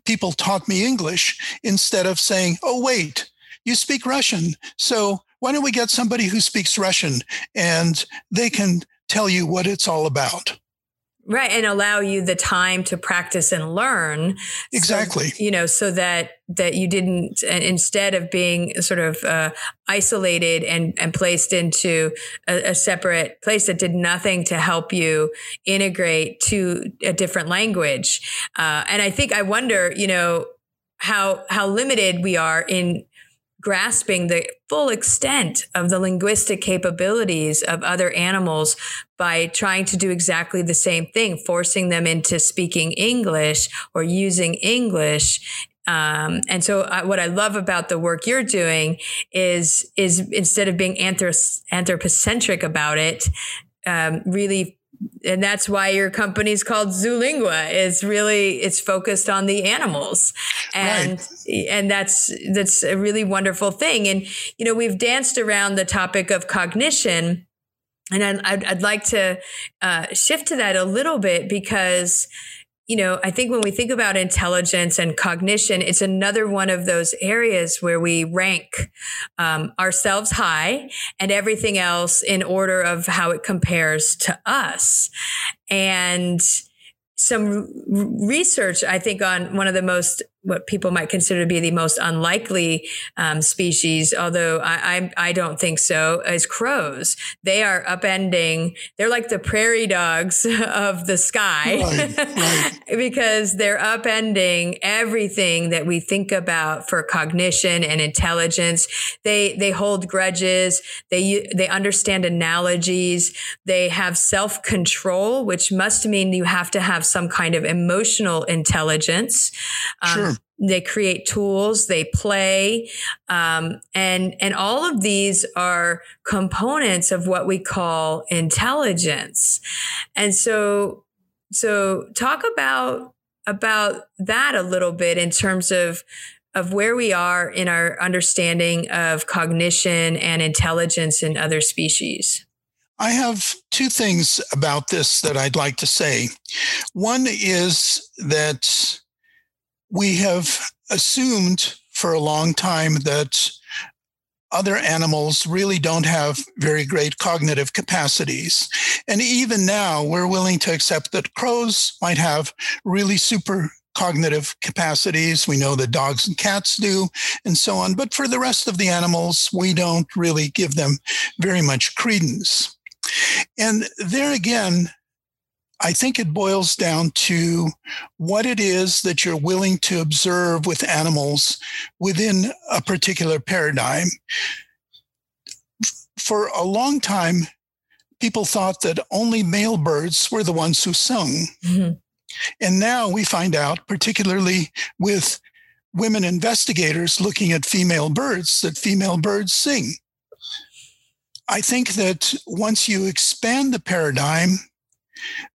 people taught me English instead of saying, oh, wait, you speak Russian. So why don't we get somebody who speaks Russian and they can tell you what it's all about? Right. And allow you the time to practice and learn. Exactly. So, you know, so that, that you didn't, instead of being sort of uh, isolated and, and placed into a, a, separate place that did nothing to help you integrate to a different language. Uh, and I think I wonder, you know, how, how limited we are in grasping the full extent of the linguistic capabilities of other animals by trying to do exactly the same thing, forcing them into speaking English or using English. Um, and so, I, what I love about the work you're doing is is instead of being anthrop- anthropocentric about it, um, really and that's why your company is called Zoolingua. It's really it's focused on the animals, and right. and that's that's a really wonderful thing. And you know we've danced around the topic of cognition, and I'd, I'd like to uh, shift to that a little bit because you know, I think when we think about intelligence and cognition, it's another one of those areas where we rank um, ourselves high and everything else in order of how it compares to us. And some research, I think, on one of the most what people might consider to be the most unlikely um, species, although I, I, I don't think so, is crows. They are upending. They're like the prairie dogs [LAUGHS] of the sky right, right. [LAUGHS] because they're upending everything that we think about for cognition and intelligence. They they hold grudges. They they understand analogies. They have self control, which must mean you have to have some kind of emotional intelligence. Um, sure they create tools they play um, and and all of these are components of what we call intelligence and so so talk about about that a little bit in terms of of where we are in our understanding of cognition and intelligence in other species I have two things about this that I'd like to say. One is that we have assumed for a long time that other animals really don't have very great cognitive capacities. And even now, we're willing to accept that crows might have really super cognitive capacities. We know that dogs and cats do, and so on. But for the rest of the animals, we don't really give them very much credence. And there again, I think it boils down to what it is that you're willing to observe with animals within a particular paradigm. For a long time, people thought that only male birds were the ones who sung. Mm-hmm. And now we find out, particularly with women investigators looking at female birds, that female birds sing. I think that once you expand the paradigm,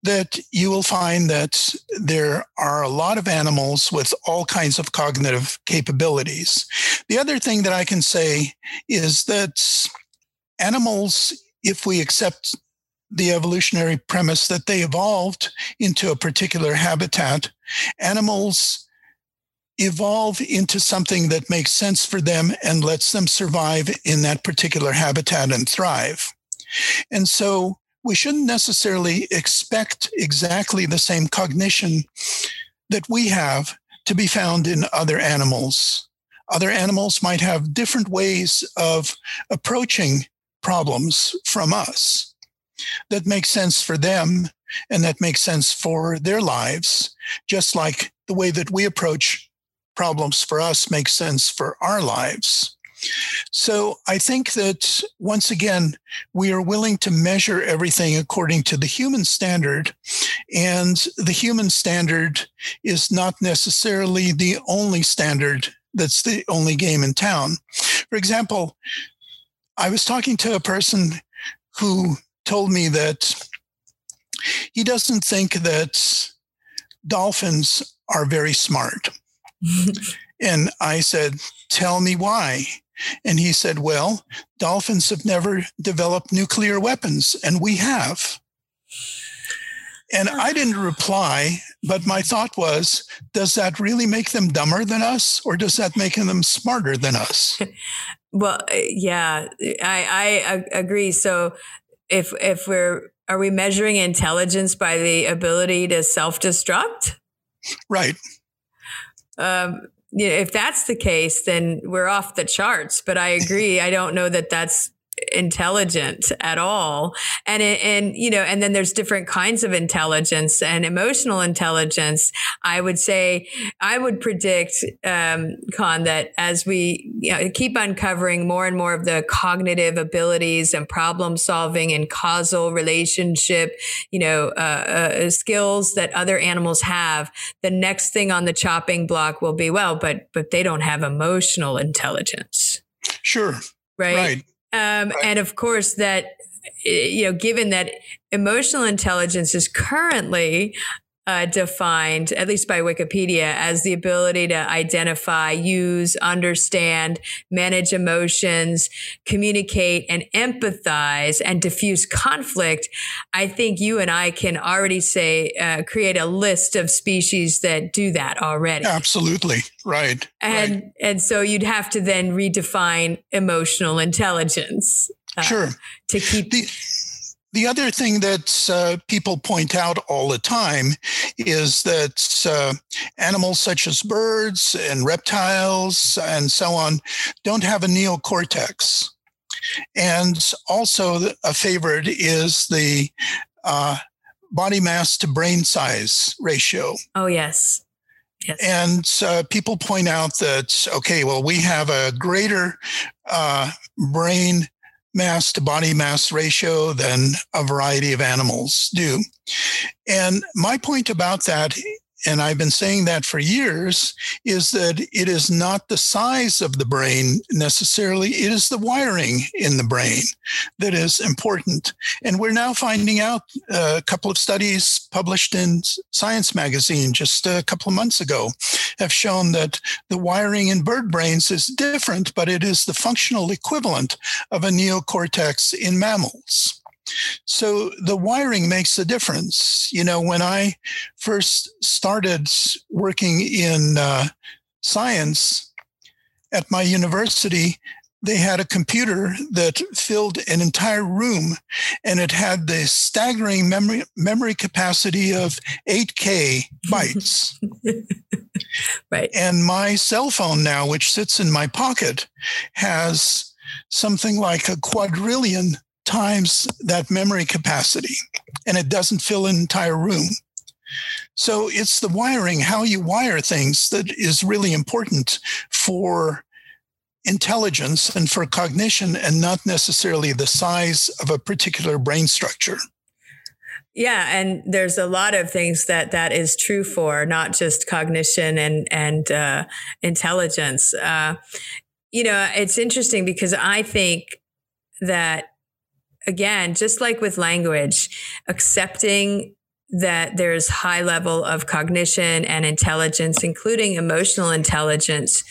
that you will find that there are a lot of animals with all kinds of cognitive capabilities. The other thing that I can say is that animals, if we accept the evolutionary premise that they evolved into a particular habitat, animals evolve into something that makes sense for them and lets them survive in that particular habitat and thrive. And so we shouldn't necessarily expect exactly the same cognition that we have to be found in other animals. Other animals might have different ways of approaching problems from us that make sense for them and that makes sense for their lives, just like the way that we approach problems for us makes sense for our lives. So I think that once again, we are willing to measure everything according to the human standard. And the human standard is not necessarily the only standard that's the only game in town. For example, I was talking to a person who told me that he doesn't think that dolphins are very smart. [LAUGHS] and I said, Tell me why. And he said, Well, dolphins have never developed nuclear weapons, and we have. And I didn't reply, but my thought was, does that really make them dumber than us, or does that make them smarter than us? [LAUGHS] well, yeah, I, I agree. So if if we're are we measuring intelligence by the ability to self-destruct? Right. Um, you know, if that's the case, then we're off the charts. But I [LAUGHS] agree. I don't know that that's intelligent at all. And and you know and then there's different kinds of intelligence and emotional intelligence. I would say i would predict um Con that as we you know, keep uncovering more and more of the cognitive abilities and problem solving and causal relationship you know uh, uh, skills that other animals have the next thing on the chopping block will be well but but they don't have emotional intelligence. Sure. Right, right um, right. And of course, that you know, given that emotional intelligence is currently uh, defined, at least by Wikipedia, as the ability to identify, use, understand, manage emotions, communicate, and empathize and diffuse conflict. I think you and I can already say, uh, create a list of species that do that already. Absolutely. Right. And, right. and so you'd have to then redefine emotional intelligence. Uh, sure. To keep. The- the other thing that uh, people point out all the time is that uh, animals such as birds and reptiles and so on don't have a neocortex. And also, a favorite is the uh, body mass to brain size ratio. Oh, yes. Yes. And uh, people point out that, okay, well, we have a greater uh, brain mass to body mass ratio than a variety of animals do. And my point about that and I've been saying that for years, is that it is not the size of the brain necessarily, it is the wiring in the brain that is important. And we're now finding out uh, a couple of studies published in Science magazine just a couple of months ago have shown that the wiring in bird brains is different, but it is the functional equivalent of a neocortex in mammals. So the wiring makes a difference. You know, when I first started working in uh, science at my university, they had a computer that filled an entire room and it had the staggering memory memory capacity of 8k [LAUGHS] bytes right and my cell phone now which sits in my pocket has something like a quadrillion times that memory capacity and it doesn't fill an entire room so it's the wiring how you wire things that is really important for intelligence and for cognition and not necessarily the size of a particular brain structure. Yeah, and there's a lot of things that that is true for, not just cognition and and uh, intelligence. Uh, you know, it's interesting because I think that again, just like with language, accepting that there's high level of cognition and intelligence, including emotional intelligence,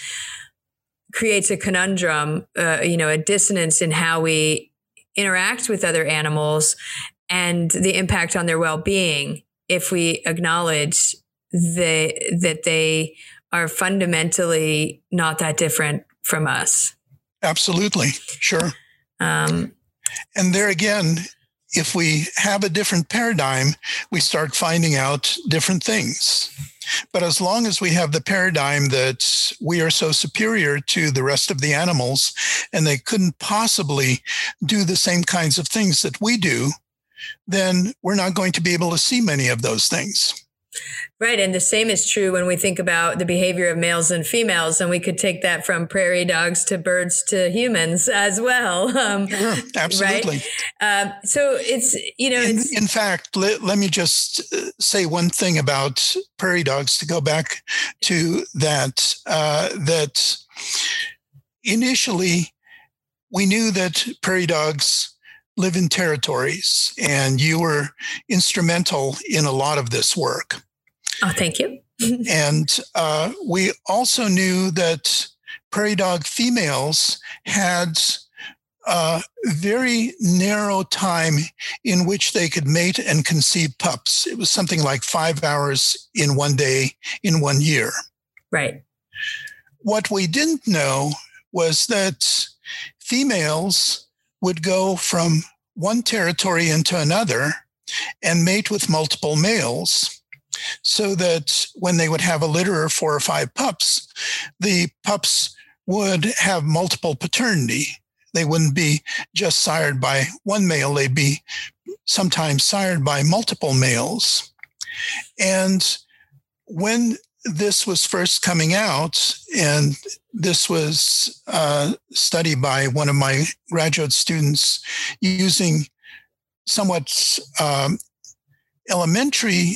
creates a conundrum, uh, you know, a dissonance in how we interact with other animals and the impact on their well-being if we acknowledge the, that they are fundamentally not that different from us. Absolutely, sure. Um, and there again, if we have a different paradigm, we start finding out different things. But as long as we have the paradigm that we are so superior to the rest of the animals and they couldn't possibly do the same kinds of things that we do, then we're not going to be able to see many of those things. Right. And the same is true when we think about the behavior of males and females. And we could take that from prairie dogs to birds to humans as well. [LAUGHS] Um, sure, absolutely. Right? Um, so it's, you know, in, it's, in fact, let, let me just uh, say one thing about prairie dogs to go back to that, uh, that initially we knew that prairie dogs live in territories and you were instrumental in a lot of this work. Oh, thank you. [LAUGHS] and uh, we also knew that prairie dog females had a very narrow time in which they could mate and conceive pups. It was something like five hours in one day in one year. Right. What we didn't know was that females would go from one territory into another and mate with multiple males so that when they would have a litter of four or five pups, the pups would have multiple paternity. They wouldn't be just sired by one male, they'd be sometimes sired by multiple males. And when this was first coming out, and this was uh, studied by one of my graduate students using somewhat um, elementary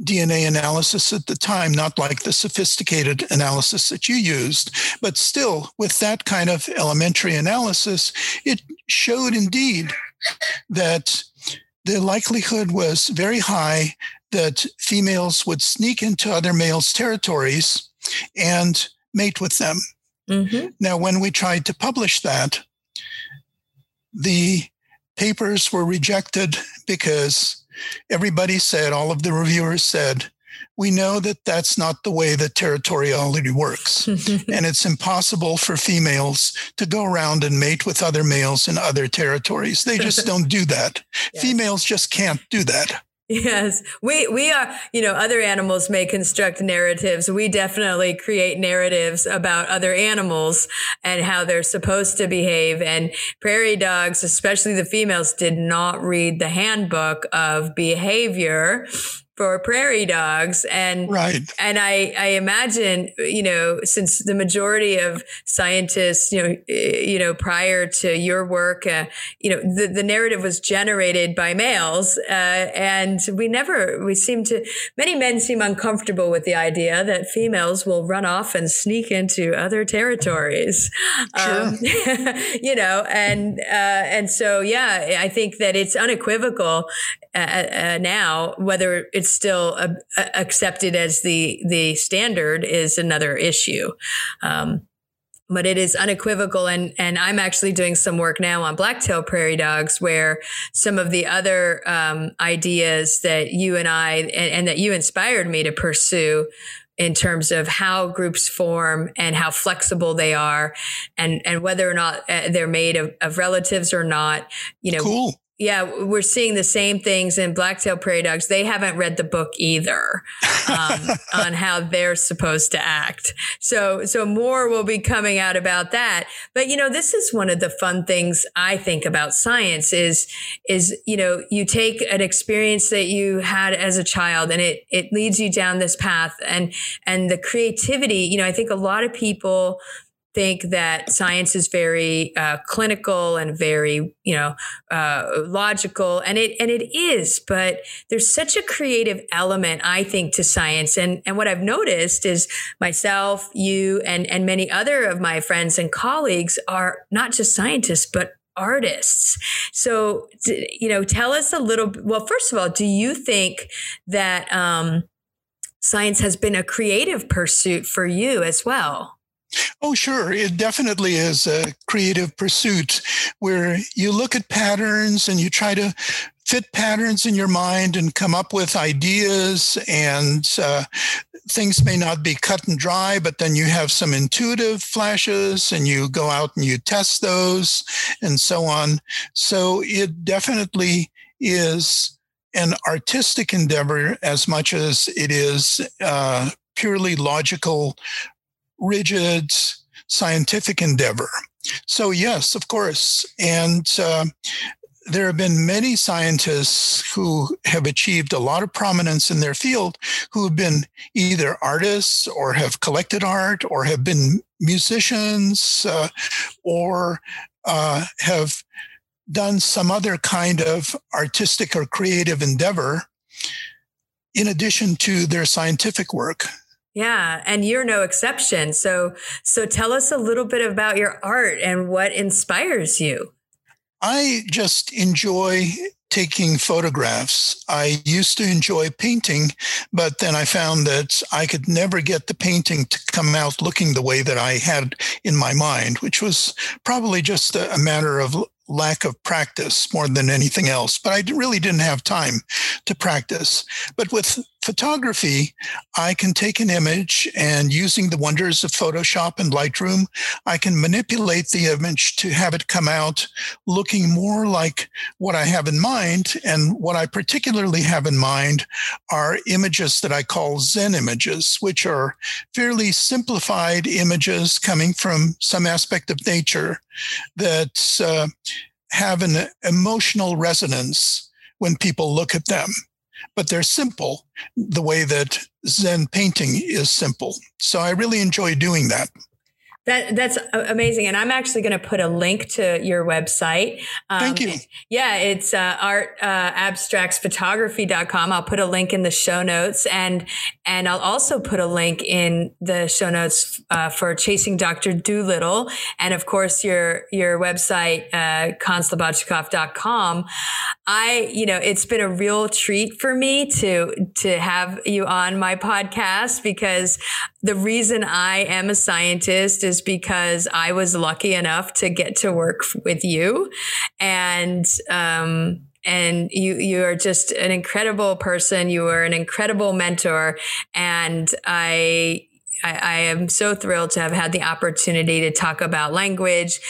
DNA analysis at the time, not like the sophisticated analysis that you used, but still with that kind of elementary analysis, it showed indeed that the likelihood was very high that females would sneak into other males' territories and mate with them. Mm-hmm. Now, when we tried to publish that, the papers were rejected because everybody said, all of the reviewers said, we know that that's not the way that territoriality works. [LAUGHS] and it's impossible for females to go around and mate with other males in other territories. They just [LAUGHS] don't do that. Yes. Females just can't do that. Yes, we we are. You know, other animals may construct narratives. We definitely create narratives about other animals and how they're supposed to behave. And prairie dogs, especially the females, did not read the handbook of behavior for prairie dogs and right. and I, I imagine you know since the majority of scientists you know you know prior to your work uh, you know the, the narrative was generated by males uh, and we never we seem to many men seem uncomfortable with the idea that females will run off and sneak into other territories sure. Um, [LAUGHS] you know and uh, and so yeah I think that it's unequivocal uh, uh, now whether it's still uh, accepted as the the standard is another issue. Um, but it is unequivocal and and I'm actually doing some work now on blacktail prairie dogs where some of the other um, ideas that you and I and, and, that you inspired me to pursue in terms of how groups form and how flexible they are and and whether or not uh, they're made of, of relatives or not you know cool yeah, we're seeing the same things in Blacktail Prairie Dogs. They haven't read the book either um, [LAUGHS] on how they're supposed to act. So, so more will be coming out about that. But you know, this is one of the fun things I think about science is is you know you take an experience that you had as a child and it it leads you down this path and and the creativity. You know, I think a lot of people think that science is very uh, clinical and very you know uh, logical and it and it is but there's such a creative element i think to science. And and what i've noticed is myself you and and many other of my friends and colleagues are not just scientists but artists. So you know tell us a little well first of all do you think that um, science has been a creative pursuit for you as well Oh, sure. It definitely is a creative pursuit where you look at patterns and you try to fit patterns in your mind and come up with ideas. And uh, things may not be cut and dry, but then you have some intuitive flashes and you go out and you test those and so on. So it definitely is an artistic endeavor as much as it is uh, purely logical rigid scientific endeavor. So, yes, of course. And uh, there have been many scientists who have achieved a lot of prominence in their field who have been either artists or have collected art or have been musicians uh, or uh, have done some other kind of artistic or creative endeavor in addition to their scientific work. Yeah, and you're no exception. So so tell us a little bit about your art and what inspires you. I just enjoy taking photographs. I used to enjoy painting, but then I found that I could never get the painting to come out looking the way that I had in my mind, which was probably just a, matter of lack of practice more than anything else. But I really didn't have time to practice. But with photography, I can take an image and using the wonders of Photoshop and Lightroom, I can manipulate the image to have it come out looking more like what I have in mind. And what I particularly have in mind are images that I call Zen images, which are fairly simplified images coming from some aspect of nature that uh, have an emotional resonance when people look at them but they're simple the way that Zen painting is simple. So I really enjoy doing that. That that's amazing, and I'm actually going to put a link to your website. Um, Thank you. Yeah, it's uh, artabstractsphotography.com. I'll put a link in the show notes, and and I'll also put a link in the show notes uh, for Chasing Doctor Dolittle, and of course your your website uh, conslobodchikoff.com. I, you know, it's been a real treat for me to to have you on my podcast because the reason I am a scientist is because I was lucky enough to get to work with you, and um, and you you are just an incredible person. You are an incredible mentor, and I I, I, am so thrilled to have had the opportunity to talk about language,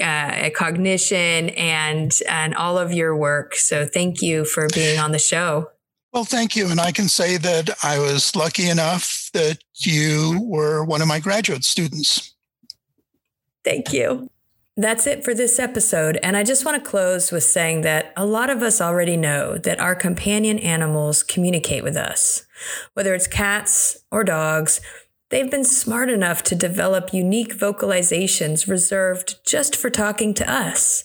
uh, cognition, and and all of your work. So thank you for being on the show. Well, thank you. And I can say that I was lucky enough that you were one of my graduate students. Thank you. That's it for this episode. And I just want to close with saying that a lot of us already know that our companion animals communicate with us. Whether it's cats or dogs, they've been smart enough to develop unique vocalizations reserved just for talking to us.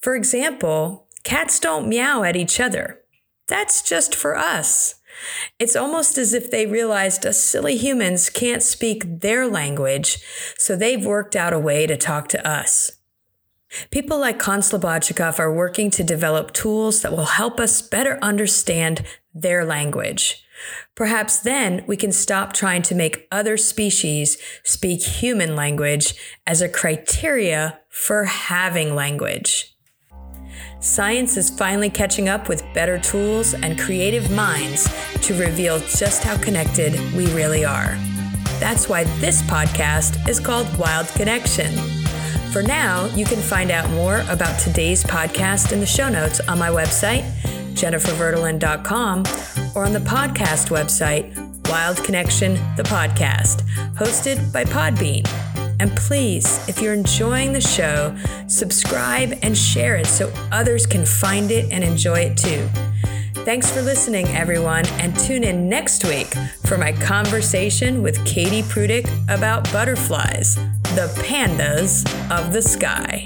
For example, cats don't meow at each other. That's just for us. It's almost as if they realized us silly humans can't speak their language, so they've worked out a way to talk to us. People like Con are working to develop tools that will help us better understand their language. Perhaps then we can stop trying to make other species speak human language as a criteria for having language. Science is finally catching up with better tools and creative minds to reveal just how connected we really are. That's why this podcast is called Wild Connection. For now, you can find out more about today's podcast in the show notes on my website, jenniferverdolin.com, or on the podcast website, Wild Connection, the podcast, hosted by Podbean. And please, if you're enjoying the show, subscribe and share it so others can find it and enjoy it too. Thanks for listening, everyone, and tune in next week for my conversation with Katie Prudic about butterflies, the pandas of the sky.